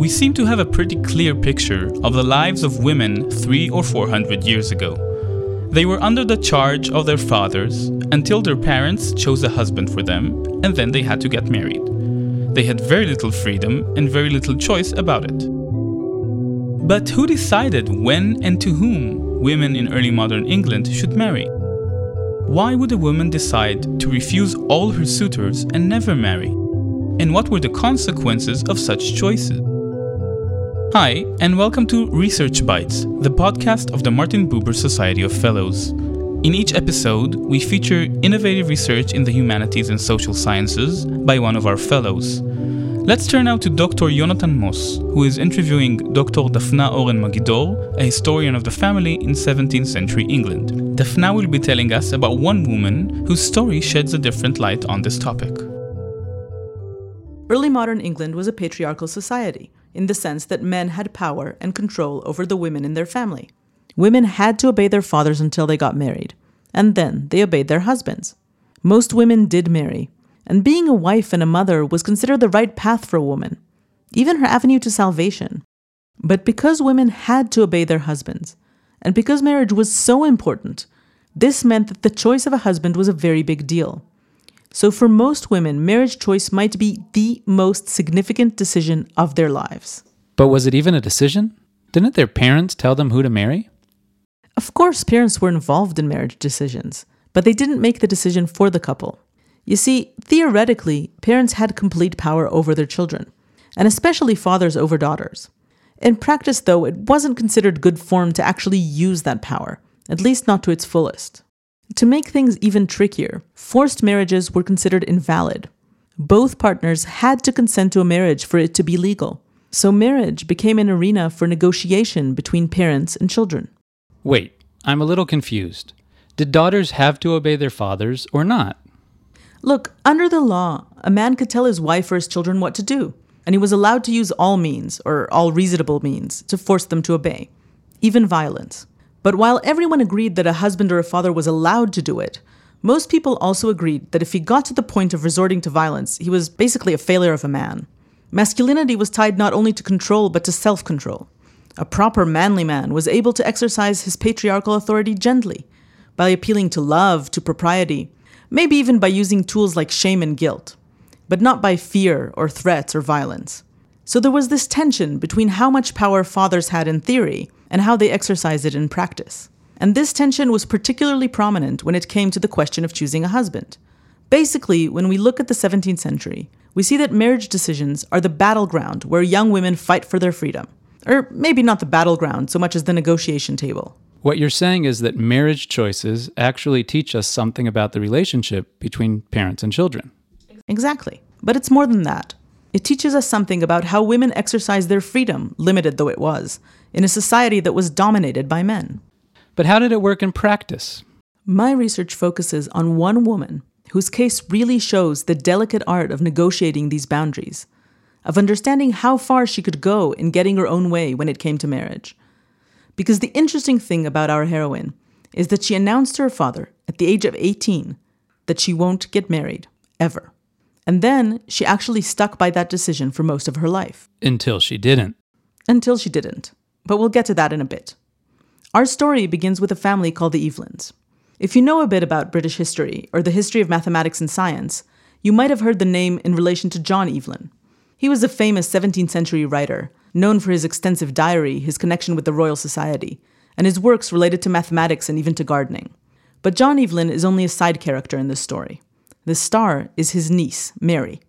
we seem to have a pretty clear picture of the lives of women three or four hundred years ago. They were under the charge of their fathers until their parents chose a husband for them, and then they had to get married. They had very little freedom and very little choice about it. But who decided when and to whom women in early modern England should marry? Why would a woman decide to refuse all her suitors and never marry? And what were the consequences of such choices? Hi, and welcome to Research Bites, the podcast of the Martin Buber Society of Fellows. In each episode, we feature innovative research in the humanities and social sciences by one of our fellows. Let's turn now to Dr. Yonatan Moss, who is interviewing Dr. Daphna Oren Magidor, a historian of the family in 17th century England. Daphna will be telling us about one woman whose story sheds a different light on this topic. Early modern England was a patriarchal society in the sense that men had power and control over the women in their family. Women had to obey their fathers until they got married, and then they obeyed their husbands. Most women did marry, and being a wife and a mother was considered the right path for a woman, even her avenue to salvation. But because women had to obey their husbands, and because marriage was so important, this meant that the choice of a husband was a very big deal. So, for most women, marriage choice might be the most significant decision of their lives. But was it even a decision? Didn't their parents tell them who to marry? Of course, parents were involved in marriage decisions, but they didn't make the decision for the couple. You see, theoretically, parents had complete power over their children, and especially fathers over daughters. In practice, though, it wasn't considered good form to actually use that power, at least not to its fullest. To make things even trickier, forced marriages were considered invalid. Both partners had to consent to a marriage for it to be legal. So marriage became an arena for negotiation between parents and children. Wait, I'm a little confused. Did daughters have to obey their fathers or not? Look, under the law, a man could tell his wife or his children what to do, and he was allowed to use all means, or all reasonable means, to force them to obey, even violence. But while everyone agreed that a husband or a father was allowed to do it, most people also agreed that if he got to the point of resorting to violence, he was basically a failure of a man. Masculinity was tied not only to control, but to self control. A proper manly man was able to exercise his patriarchal authority gently, by appealing to love, to propriety, maybe even by using tools like shame and guilt, but not by fear or threats or violence. So there was this tension between how much power fathers had in theory and how they exercised it in practice. And this tension was particularly prominent when it came to the question of choosing a husband. Basically, when we look at the 17th century, we see that marriage decisions are the battleground where young women fight for their freedom. Or maybe not the battleground so much as the negotiation table. What you're saying is that marriage choices actually teach us something about the relationship between parents and children. Exactly. But it's more than that. It teaches us something about how women exercise their freedom, limited though it was, in a society that was dominated by men. But how did it work in practice? My research focuses on one woman whose case really shows the delicate art of negotiating these boundaries, of understanding how far she could go in getting her own way when it came to marriage. Because the interesting thing about our heroine is that she announced to her father at the age of 18 that she won't get married, ever. And then she actually stuck by that decision for most of her life. Until she didn't. Until she didn't. But we'll get to that in a bit. Our story begins with a family called the Evelyns. If you know a bit about British history or the history of mathematics and science, you might have heard the name in relation to John Evelyn. He was a famous 17th century writer known for his extensive diary, his connection with the Royal Society, and his works related to mathematics and even to gardening. But John Evelyn is only a side character in this story. The star is his niece, Mary,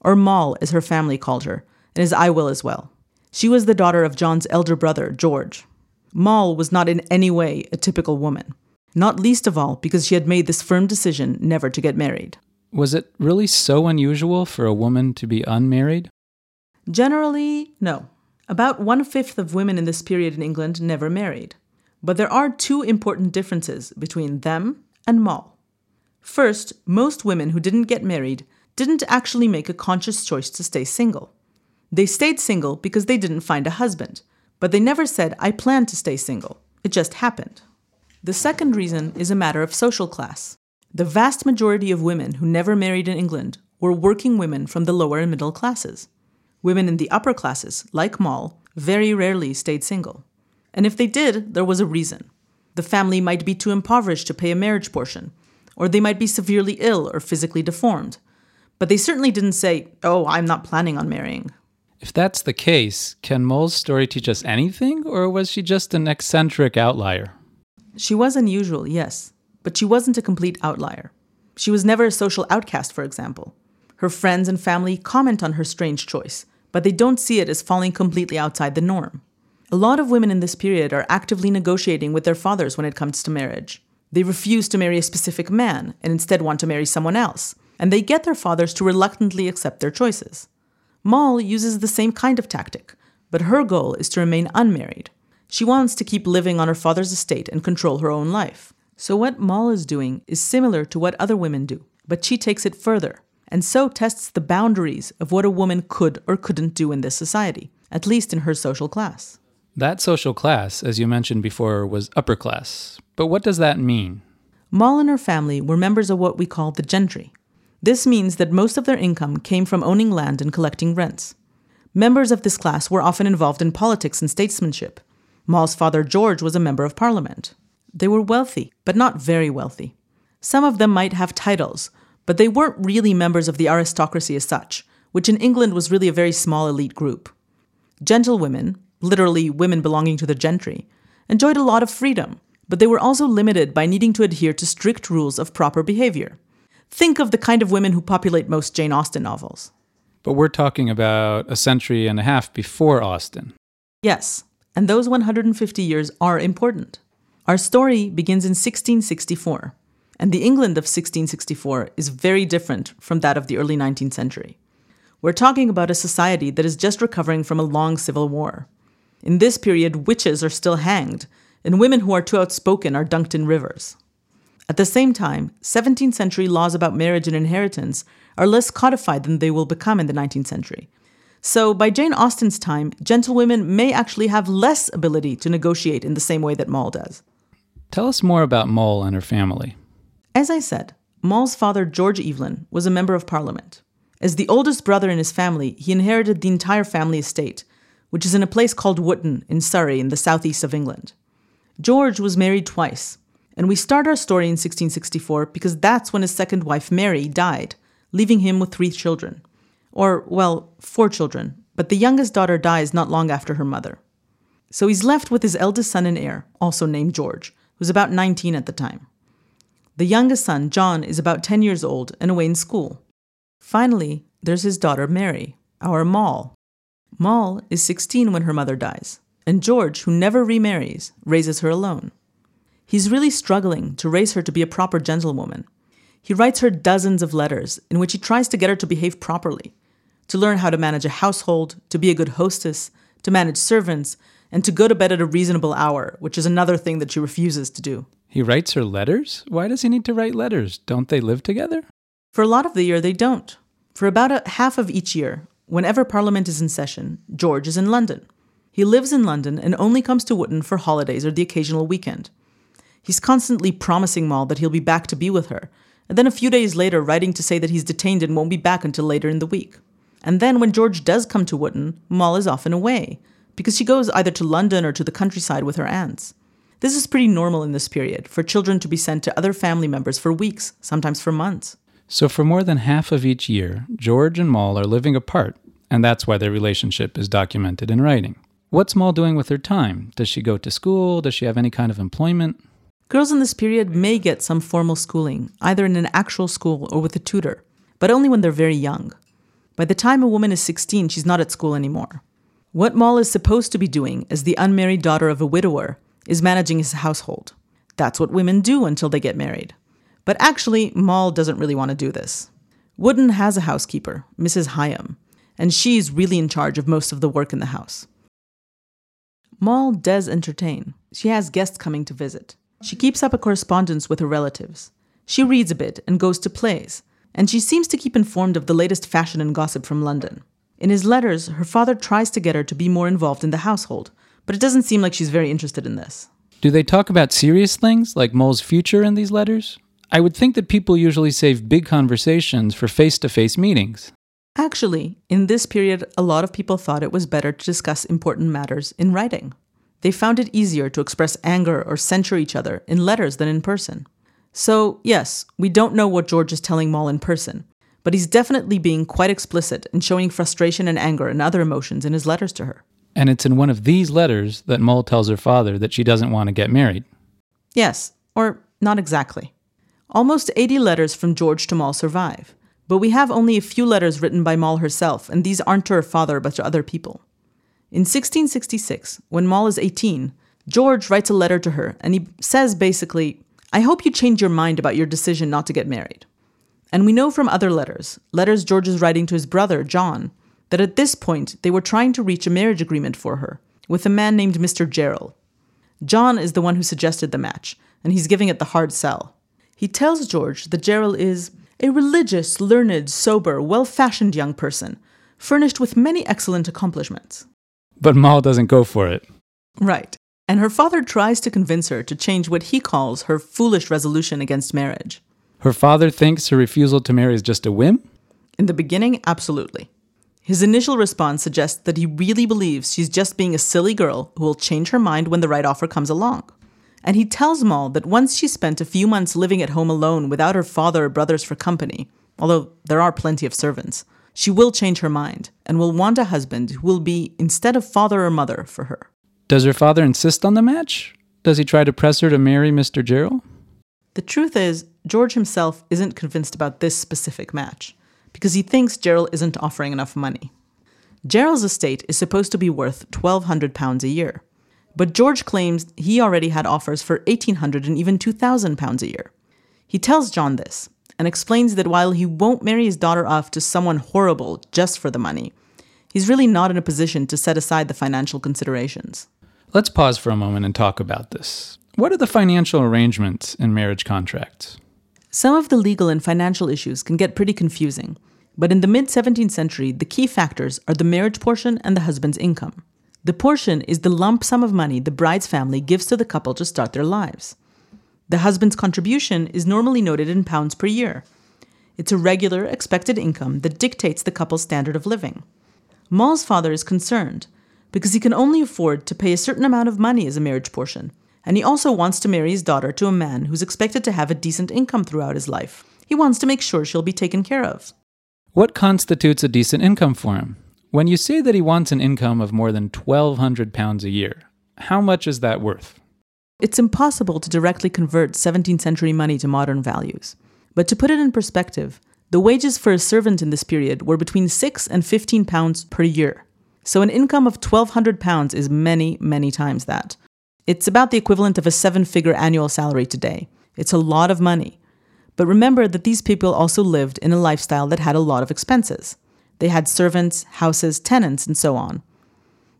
or Moll as her family called her, and as I will as well. She was the daughter of John's elder brother, George. Moll was not in any way a typical woman, not least of all because she had made this firm decision never to get married. Was it really so unusual for a woman to be unmarried? Generally, no. About one fifth of women in this period in England never married. But there are two important differences between them and Moll. First, most women who didn't get married didn't actually make a conscious choice to stay single. They stayed single because they didn't find a husband, but they never said, I plan to stay single. It just happened. The second reason is a matter of social class. The vast majority of women who never married in England were working women from the lower and middle classes. Women in the upper classes, like Moll, very rarely stayed single. And if they did, there was a reason. The family might be too impoverished to pay a marriage portion, or they might be severely ill or physically deformed. But they certainly didn't say, Oh, I'm not planning on marrying. If that's the case, can Moll's story teach us anything, or was she just an eccentric outlier? She was unusual, yes, but she wasn't a complete outlier. She was never a social outcast, for example. Her friends and family comment on her strange choice, but they don't see it as falling completely outside the norm. A lot of women in this period are actively negotiating with their fathers when it comes to marriage. They refuse to marry a specific man and instead want to marry someone else, and they get their fathers to reluctantly accept their choices. Moll uses the same kind of tactic, but her goal is to remain unmarried. She wants to keep living on her father's estate and control her own life. So, what Moll is doing is similar to what other women do, but she takes it further, and so tests the boundaries of what a woman could or couldn't do in this society, at least in her social class. That social class, as you mentioned before, was upper class. But what does that mean? Moll and her family were members of what we call the gentry, this means that most of their income came from owning land and collecting rents. Members of this class were often involved in politics and statesmanship. Moll's father George was a member of parliament. They were wealthy, but not very wealthy. Some of them might have titles, but they weren't really members of the aristocracy as such, which in England was really a very small elite group. Gentlewomen, literally women belonging to the gentry, enjoyed a lot of freedom, but they were also limited by needing to adhere to strict rules of proper behavior. Think of the kind of women who populate most Jane Austen novels. But we're talking about a century and a half before Austen. Yes, and those 150 years are important. Our story begins in 1664, and the England of 1664 is very different from that of the early 19th century. We're talking about a society that is just recovering from a long civil war. In this period, witches are still hanged, and women who are too outspoken are dunked in rivers. At the same time, 17th century laws about marriage and inheritance are less codified than they will become in the 19th century. So, by Jane Austen's time, gentlewomen may actually have less ability to negotiate in the same way that Moll does. Tell us more about Moll and her family. As I said, Moll's father, George Evelyn, was a member of parliament. As the oldest brother in his family, he inherited the entire family estate, which is in a place called Wootton in Surrey in the southeast of England. George was married twice, and we start our story in 1664 because that's when his second wife, Mary, died, leaving him with three children. Or, well, four children, but the youngest daughter dies not long after her mother. So he's left with his eldest son and heir, also named George, who's about 19 at the time. The youngest son, John, is about 10 years old and away in school. Finally, there's his daughter, Mary, our Moll. Moll is 16 when her mother dies, and George, who never remarries, raises her alone. He's really struggling to raise her to be a proper gentlewoman. He writes her dozens of letters in which he tries to get her to behave properly, to learn how to manage a household, to be a good hostess, to manage servants, and to go to bed at a reasonable hour, which is another thing that she refuses to do. He writes her letters? Why does he need to write letters? Don't they live together? For a lot of the year, they don't. For about a half of each year, whenever Parliament is in session, George is in London. He lives in London and only comes to Wootton for holidays or the occasional weekend. He's constantly promising Moll that he'll be back to be with her, and then a few days later writing to say that he's detained and won't be back until later in the week. And then when George does come to Wootton, Moll is often away, because she goes either to London or to the countryside with her aunts. This is pretty normal in this period, for children to be sent to other family members for weeks, sometimes for months. So, for more than half of each year, George and Moll are living apart, and that's why their relationship is documented in writing. What's Moll doing with her time? Does she go to school? Does she have any kind of employment? Girls in this period may get some formal schooling, either in an actual school or with a tutor, but only when they're very young. By the time a woman is 16, she's not at school anymore. What Moll is supposed to be doing as the unmarried daughter of a widower is managing his household. That's what women do until they get married. But actually, Moll doesn't really want to do this. Wootton has a housekeeper, Mrs. Hyam, and she's really in charge of most of the work in the house. Moll does entertain. She has guests coming to visit. She keeps up a correspondence with her relatives. She reads a bit and goes to plays, and she seems to keep informed of the latest fashion and gossip from London. In his letters, her father tries to get her to be more involved in the household, but it doesn't seem like she's very interested in this. Do they talk about serious things like Moll's future in these letters? I would think that people usually save big conversations for face to face meetings. Actually, in this period, a lot of people thought it was better to discuss important matters in writing. They found it easier to express anger or censure each other in letters than in person. So, yes, we don't know what George is telling Moll in person, but he's definitely being quite explicit and showing frustration and anger and other emotions in his letters to her. And it's in one of these letters that Moll tells her father that she doesn't want to get married. Yes, or not exactly. Almost 80 letters from George to Moll survive, but we have only a few letters written by Moll herself, and these aren't to her father but to other people. In 1666, when Moll is 18, George writes a letter to her, and he says basically, I hope you change your mind about your decision not to get married. And we know from other letters, letters George is writing to his brother, John, that at this point they were trying to reach a marriage agreement for her with a man named Mr. Gerald. John is the one who suggested the match, and he's giving it the hard sell. He tells George that Gerald is a religious, learned, sober, well fashioned young person, furnished with many excellent accomplishments. But Moll doesn't go for it. Right. And her father tries to convince her to change what he calls her foolish resolution against marriage. Her father thinks her refusal to marry is just a whim? In the beginning, absolutely. His initial response suggests that he really believes she's just being a silly girl who will change her mind when the right offer comes along. And he tells Moll that once she spent a few months living at home alone without her father or brothers for company, although there are plenty of servants, she will change her mind and will want a husband who will be instead of father or mother for her. Does her father insist on the match? Does he try to press her to marry Mr. Gerald? The truth is, George himself isn't convinced about this specific match because he thinks Gerald isn't offering enough money. Gerald's estate is supposed to be worth 1200 pounds a year, but George claims he already had offers for 1800 and even 2000 pounds a year. He tells John this and explains that while he won't marry his daughter off to someone horrible just for the money, he's really not in a position to set aside the financial considerations. Let's pause for a moment and talk about this. What are the financial arrangements in marriage contracts? Some of the legal and financial issues can get pretty confusing, but in the mid 17th century, the key factors are the marriage portion and the husband's income. The portion is the lump sum of money the bride's family gives to the couple to start their lives. The husband's contribution is normally noted in pounds per year. It's a regular, expected income that dictates the couple's standard of living. Moll's father is concerned because he can only afford to pay a certain amount of money as a marriage portion, and he also wants to marry his daughter to a man who's expected to have a decent income throughout his life. He wants to make sure she'll be taken care of. What constitutes a decent income for him? When you say that he wants an income of more than 1200 pounds a year, how much is that worth? It's impossible to directly convert 17th century money to modern values. But to put it in perspective, the wages for a servant in this period were between 6 and 15 pounds per year. So an income of 1200 pounds is many, many times that. It's about the equivalent of a seven figure annual salary today. It's a lot of money. But remember that these people also lived in a lifestyle that had a lot of expenses. They had servants, houses, tenants, and so on.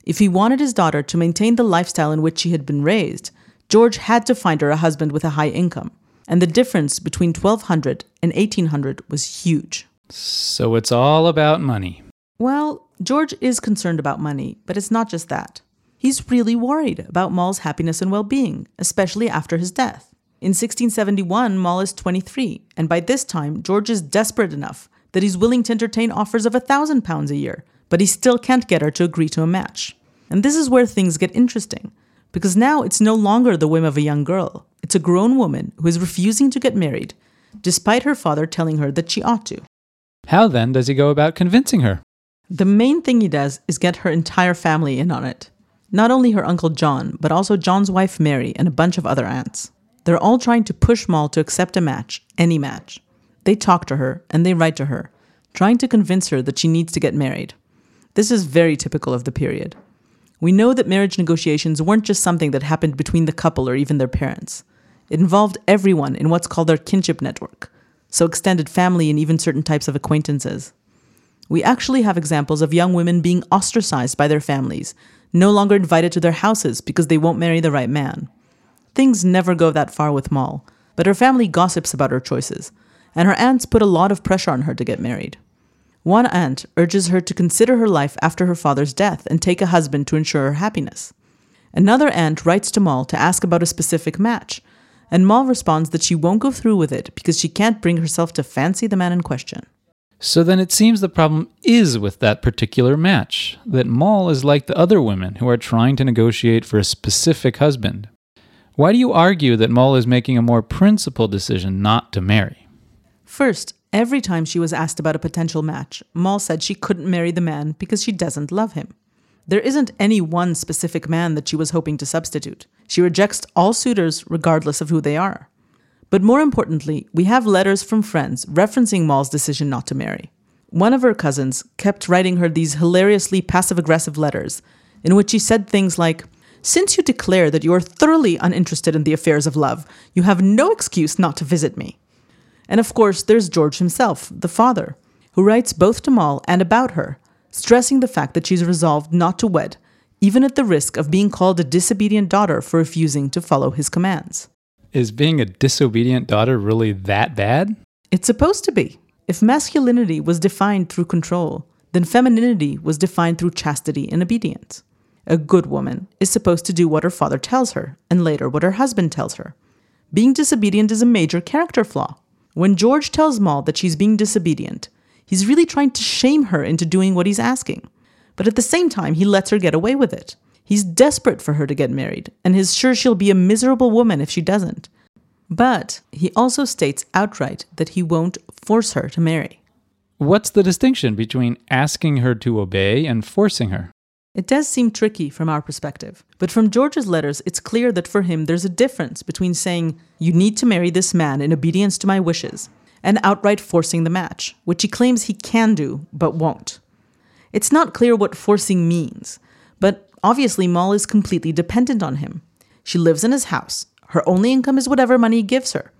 If he wanted his daughter to maintain the lifestyle in which she had been raised, George had to find her a husband with a high income. And the difference between 1200 and 1800 was huge. So it's all about money. Well, George is concerned about money, but it's not just that. He's really worried about Moll's happiness and well being, especially after his death. In 1671, Moll is 23, and by this time, George is desperate enough that he's willing to entertain offers of a thousand pounds a year, but he still can't get her to agree to a match. And this is where things get interesting, because now it's no longer the whim of a young girl. It's a grown woman who is refusing to get married, despite her father telling her that she ought to. How then does he go about convincing her? The main thing he does is get her entire family in on it. Not only her uncle John, but also John's wife Mary and a bunch of other aunts. They're all trying to push Moll to accept a match, any match. They talk to her and they write to her, trying to convince her that she needs to get married. This is very typical of the period. We know that marriage negotiations weren't just something that happened between the couple or even their parents. It involved everyone in what's called their kinship network, so extended family and even certain types of acquaintances. We actually have examples of young women being ostracized by their families no longer invited to their houses because they won't marry the right man. Things never go that far with Moll, but her family gossips about her choices, and her aunts put a lot of pressure on her to get married. One aunt urges her to consider her life after her father's death and take a husband to ensure her happiness. Another aunt writes to Moll to ask about a specific match, and Moll responds that she won't go through with it because she can't bring herself to fancy the man in question. So then it seems the problem is with that particular match, that Moll is like the other women who are trying to negotiate for a specific husband. Why do you argue that Moll is making a more principled decision not to marry? First, every time she was asked about a potential match, Moll said she couldn't marry the man because she doesn't love him. There isn't any one specific man that she was hoping to substitute. She rejects all suitors regardless of who they are. But more importantly, we have letters from friends referencing Moll's decision not to marry. One of her cousins kept writing her these hilariously passive aggressive letters in which she said things like, Since you declare that you are thoroughly uninterested in the affairs of love, you have no excuse not to visit me. And of course, there's George himself, the father, who writes both to Moll and about her, stressing the fact that she's resolved not to wed, even at the risk of being called a disobedient daughter for refusing to follow his commands. Is being a disobedient daughter really that bad? It's supposed to be. If masculinity was defined through control, then femininity was defined through chastity and obedience. A good woman is supposed to do what her father tells her, and later what her husband tells her. Being disobedient is a major character flaw. When George tells Moll that she's being disobedient, he's really trying to shame her into doing what he's asking. But at the same time, he lets her get away with it. He's desperate for her to get married, and is sure she'll be a miserable woman if she doesn't. But he also states outright that he won't force her to marry. What's the distinction between asking her to obey and forcing her? It does seem tricky from our perspective, but from George's letters, it's clear that for him there's a difference between saying, You need to marry this man in obedience to my wishes, and outright forcing the match, which he claims he can do but won't. It's not clear what forcing means, but obviously Moll is completely dependent on him. She lives in his house. Her only income is whatever money he gives her.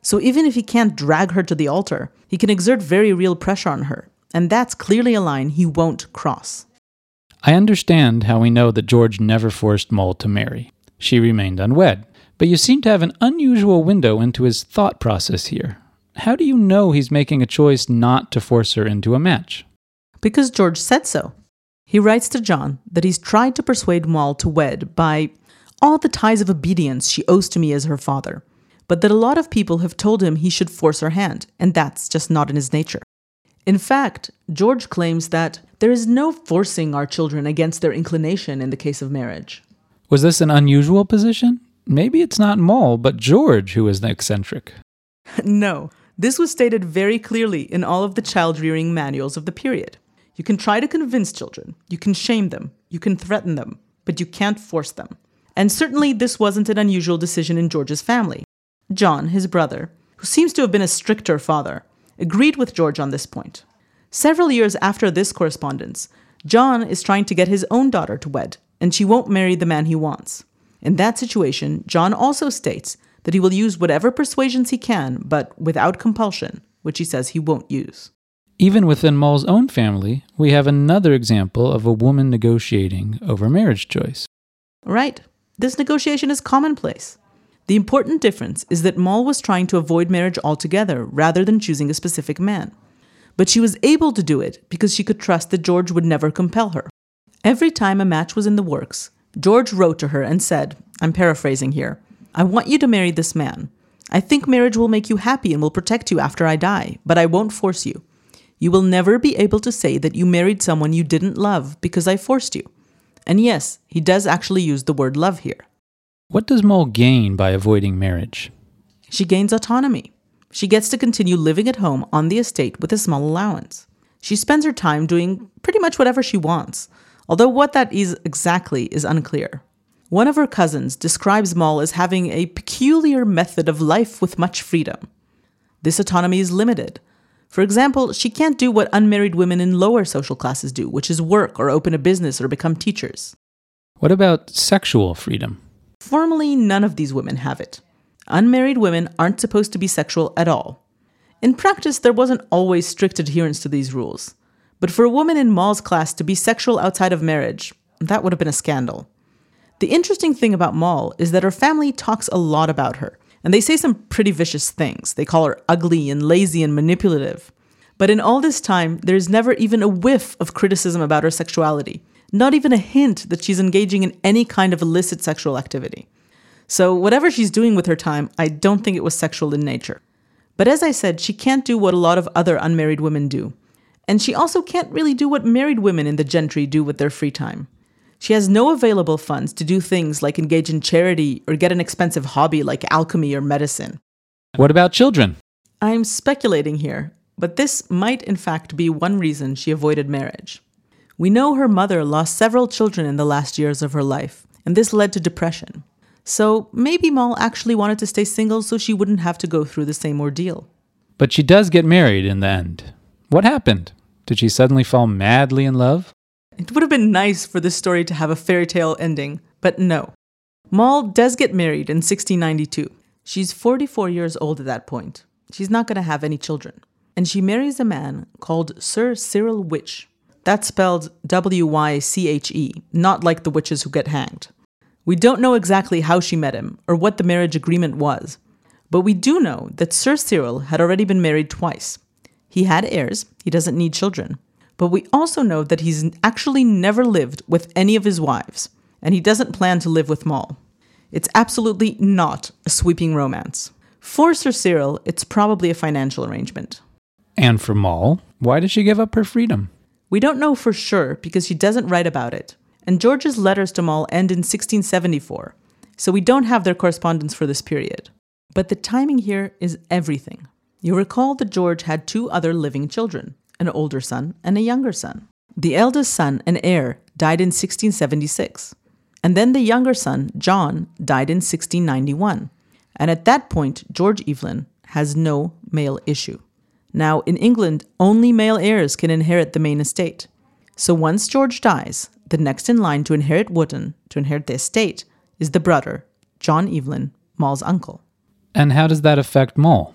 So even if he can't drag her to the altar, he can exert very real pressure on her, and that's clearly a line he won't cross. I understand how we know that George never forced Moll to marry. She remained unwed. But you seem to have an unusual window into his thought process here. How do you know he's making a choice not to force her into a match? Because George said so. He writes to John that he's tried to persuade Moll to wed by all the ties of obedience she owes to me as her father, but that a lot of people have told him he should force her hand, and that's just not in his nature. In fact, George claims that there is no forcing our children against their inclination in the case of marriage. Was this an unusual position? Maybe it's not Moll, but George who is the eccentric. no, this was stated very clearly in all of the child rearing manuals of the period. You can try to convince children, you can shame them, you can threaten them, but you can't force them. And certainly this wasn't an unusual decision in George's family. John, his brother, who seems to have been a stricter father, agreed with George on this point. Several years after this correspondence, John is trying to get his own daughter to wed, and she won't marry the man he wants. In that situation, John also states that he will use whatever persuasions he can, but without compulsion, which he says he won't use. Even within Moll's own family, we have another example of a woman negotiating over marriage choice. Right. This negotiation is commonplace. The important difference is that Moll was trying to avoid marriage altogether rather than choosing a specific man. But she was able to do it because she could trust that George would never compel her. Every time a match was in the works, George wrote to her and said, I'm paraphrasing here, I want you to marry this man. I think marriage will make you happy and will protect you after I die, but I won't force you. You will never be able to say that you married someone you didn't love because I forced you. And yes, he does actually use the word love here. What does Moll gain by avoiding marriage? She gains autonomy. She gets to continue living at home on the estate with a small allowance. She spends her time doing pretty much whatever she wants, although what that is exactly is unclear. One of her cousins describes Moll as having a peculiar method of life with much freedom. This autonomy is limited. For example, she can't do what unmarried women in lower social classes do, which is work or open a business or become teachers. What about sexual freedom? Formally, none of these women have it. Unmarried women aren't supposed to be sexual at all. In practice, there wasn't always strict adherence to these rules. But for a woman in Moll's class to be sexual outside of marriage, that would have been a scandal. The interesting thing about Moll is that her family talks a lot about her, and they say some pretty vicious things. They call her ugly and lazy and manipulative. But in all this time, there's never even a whiff of criticism about her sexuality, not even a hint that she's engaging in any kind of illicit sexual activity. So, whatever she's doing with her time, I don't think it was sexual in nature. But as I said, she can't do what a lot of other unmarried women do. And she also can't really do what married women in the gentry do with their free time. She has no available funds to do things like engage in charity or get an expensive hobby like alchemy or medicine. What about children? I'm speculating here, but this might in fact be one reason she avoided marriage. We know her mother lost several children in the last years of her life, and this led to depression. So maybe Moll actually wanted to stay single so she wouldn't have to go through the same ordeal. But she does get married in the end. What happened? Did she suddenly fall madly in love? It would have been nice for this story to have a fairy tale ending, but no. Moll does get married in 1692. She's 44 years old at that point. She's not going to have any children. And she marries a man called Sir Cyril Wyche. That's spelled W Y C H E, not like the witches who get hanged. We don't know exactly how she met him or what the marriage agreement was, but we do know that Sir Cyril had already been married twice. He had heirs, he doesn't need children, but we also know that he's actually never lived with any of his wives, and he doesn't plan to live with Moll. It's absolutely not a sweeping romance. For Sir Cyril, it's probably a financial arrangement. And for Moll, why did she give up her freedom? We don't know for sure because she doesn't write about it, and George's letters to Moll end in 1674, so we don't have their correspondence for this period. But the timing here is everything. You recall that George had two other living children an older son and a younger son. The eldest son and heir died in 1676, and then the younger son, John, died in 1691. And at that point, George Evelyn has no male issue. Now, in England, only male heirs can inherit the main estate. So once George dies, the next in line to inherit Wootton, to inherit the estate, is the brother, John Evelyn, Moll's uncle. And how does that affect Moll?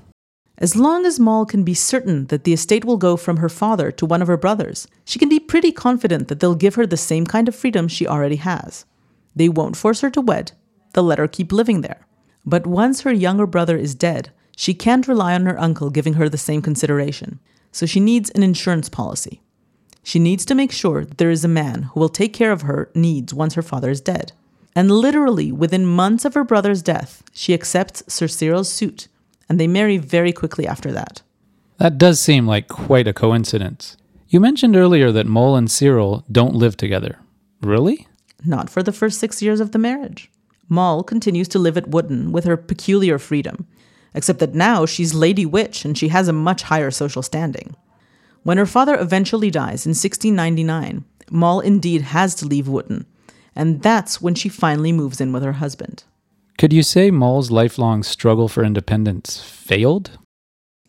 As long as Moll can be certain that the estate will go from her father to one of her brothers, she can be pretty confident that they'll give her the same kind of freedom she already has. They won't force her to wed, they'll let her keep living there. But once her younger brother is dead, she can't rely on her uncle giving her the same consideration, so she needs an insurance policy. She needs to make sure that there is a man who will take care of her needs once her father is dead. And literally, within months of her brother's death, she accepts Sir Cyril's suit and they marry very quickly after that. That does seem like quite a coincidence. You mentioned earlier that Moll and Cyril don't live together. Really? Not for the first six years of the marriage. Moll continues to live at Wootton with her peculiar freedom, except that now she's Lady Wyche and she has a much higher social standing. When her father eventually dies in 1699, Moll indeed has to leave Wootton, and that's when she finally moves in with her husband. Could you say Moll's lifelong struggle for independence failed?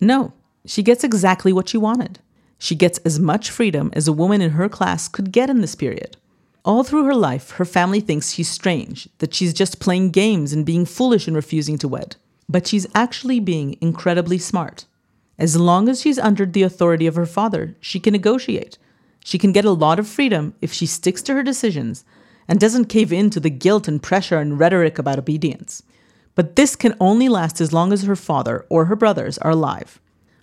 No, she gets exactly what she wanted. She gets as much freedom as a woman in her class could get in this period. All through her life, her family thinks she's strange, that she's just playing games and being foolish and refusing to wed. But she's actually being incredibly smart. As long as she's under the authority of her father, she can negotiate. She can get a lot of freedom if she sticks to her decisions and doesn't cave in to the guilt and pressure and rhetoric about obedience. But this can only last as long as her father or her brothers are alive.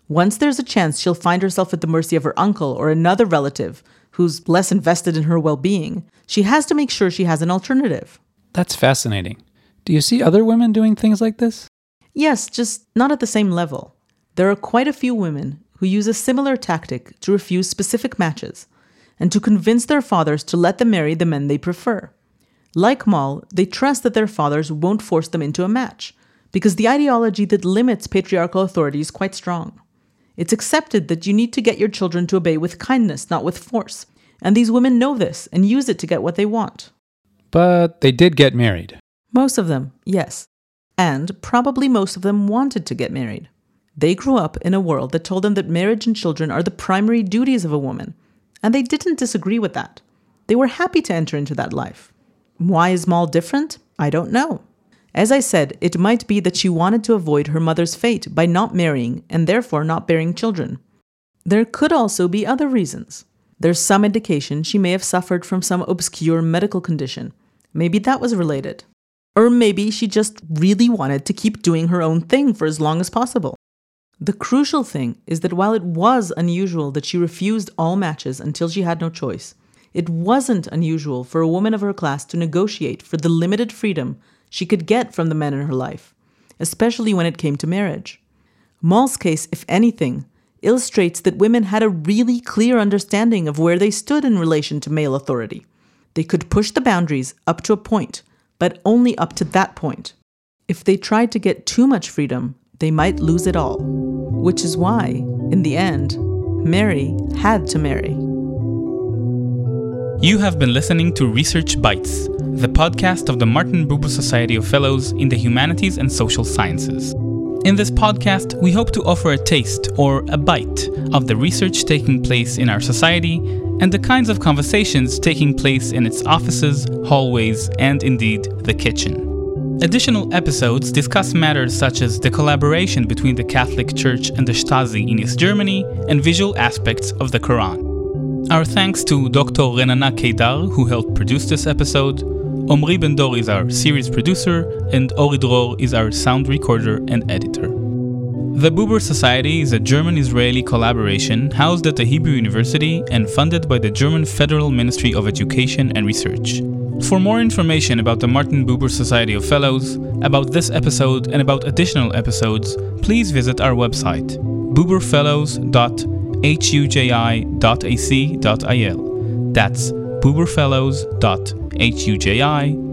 Once there's a chance she'll find herself at the mercy of her uncle or another relative who's less invested in her well being, she has to make sure she has an alternative. That's fascinating. Do you see other women doing things like this? Yes, just not at the same level. There are quite a few women who use a similar tactic to refuse specific matches and to convince their fathers to let them marry the men they prefer. Like Moll, they trust that their fathers won't force them into a match, because the ideology that limits patriarchal authority is quite strong. It's accepted that you need to get your children to obey with kindness, not with force, and these women know this and use it to get what they want. But they did get married. Most of them, yes. And probably most of them wanted to get married. They grew up in a world that told them that marriage and children are the primary duties of a woman, and they didn't disagree with that. They were happy to enter into that life. Why is Moll different? I don't know. As I said, it might be that she wanted to avoid her mother's fate by not marrying and therefore not bearing children. There could also be other reasons. There's some indication she may have suffered from some obscure medical condition. Maybe that was related. Or maybe she just really wanted to keep doing her own thing for as long as possible. The crucial thing is that while it was unusual that she refused all matches until she had no choice, it wasn't unusual for a woman of her class to negotiate for the limited freedom she could get from the men in her life, especially when it came to marriage. Moll's case, if anything, illustrates that women had a really clear understanding of where they stood in relation to male authority. They could push the boundaries up to a point, but only up to that point. If they tried to get too much freedom, they might lose it all. Which is why, in the end, Mary had to marry. You have been listening to Research Bites, the podcast of the Martin Buber Society of Fellows in the Humanities and Social Sciences. In this podcast, we hope to offer a taste or a bite of the research taking place in our society and the kinds of conversations taking place in its offices, hallways, and indeed the kitchen. Additional episodes discuss matters such as the collaboration between the Catholic Church and the Stasi in East Germany and visual aspects of the Quran. Our thanks to Dr. Renana Keidar, who helped produce this episode. Omri Bendor is our series producer, and Ori Dror is our sound recorder and editor. The Buber Society is a German Israeli collaboration housed at the Hebrew University and funded by the German Federal Ministry of Education and Research. For more information about the Martin Buber Society of Fellows, about this episode, and about additional episodes, please visit our website, buberfellows.huji.ac.il. That's buberfellows.huji.ac.il huji.ac.il.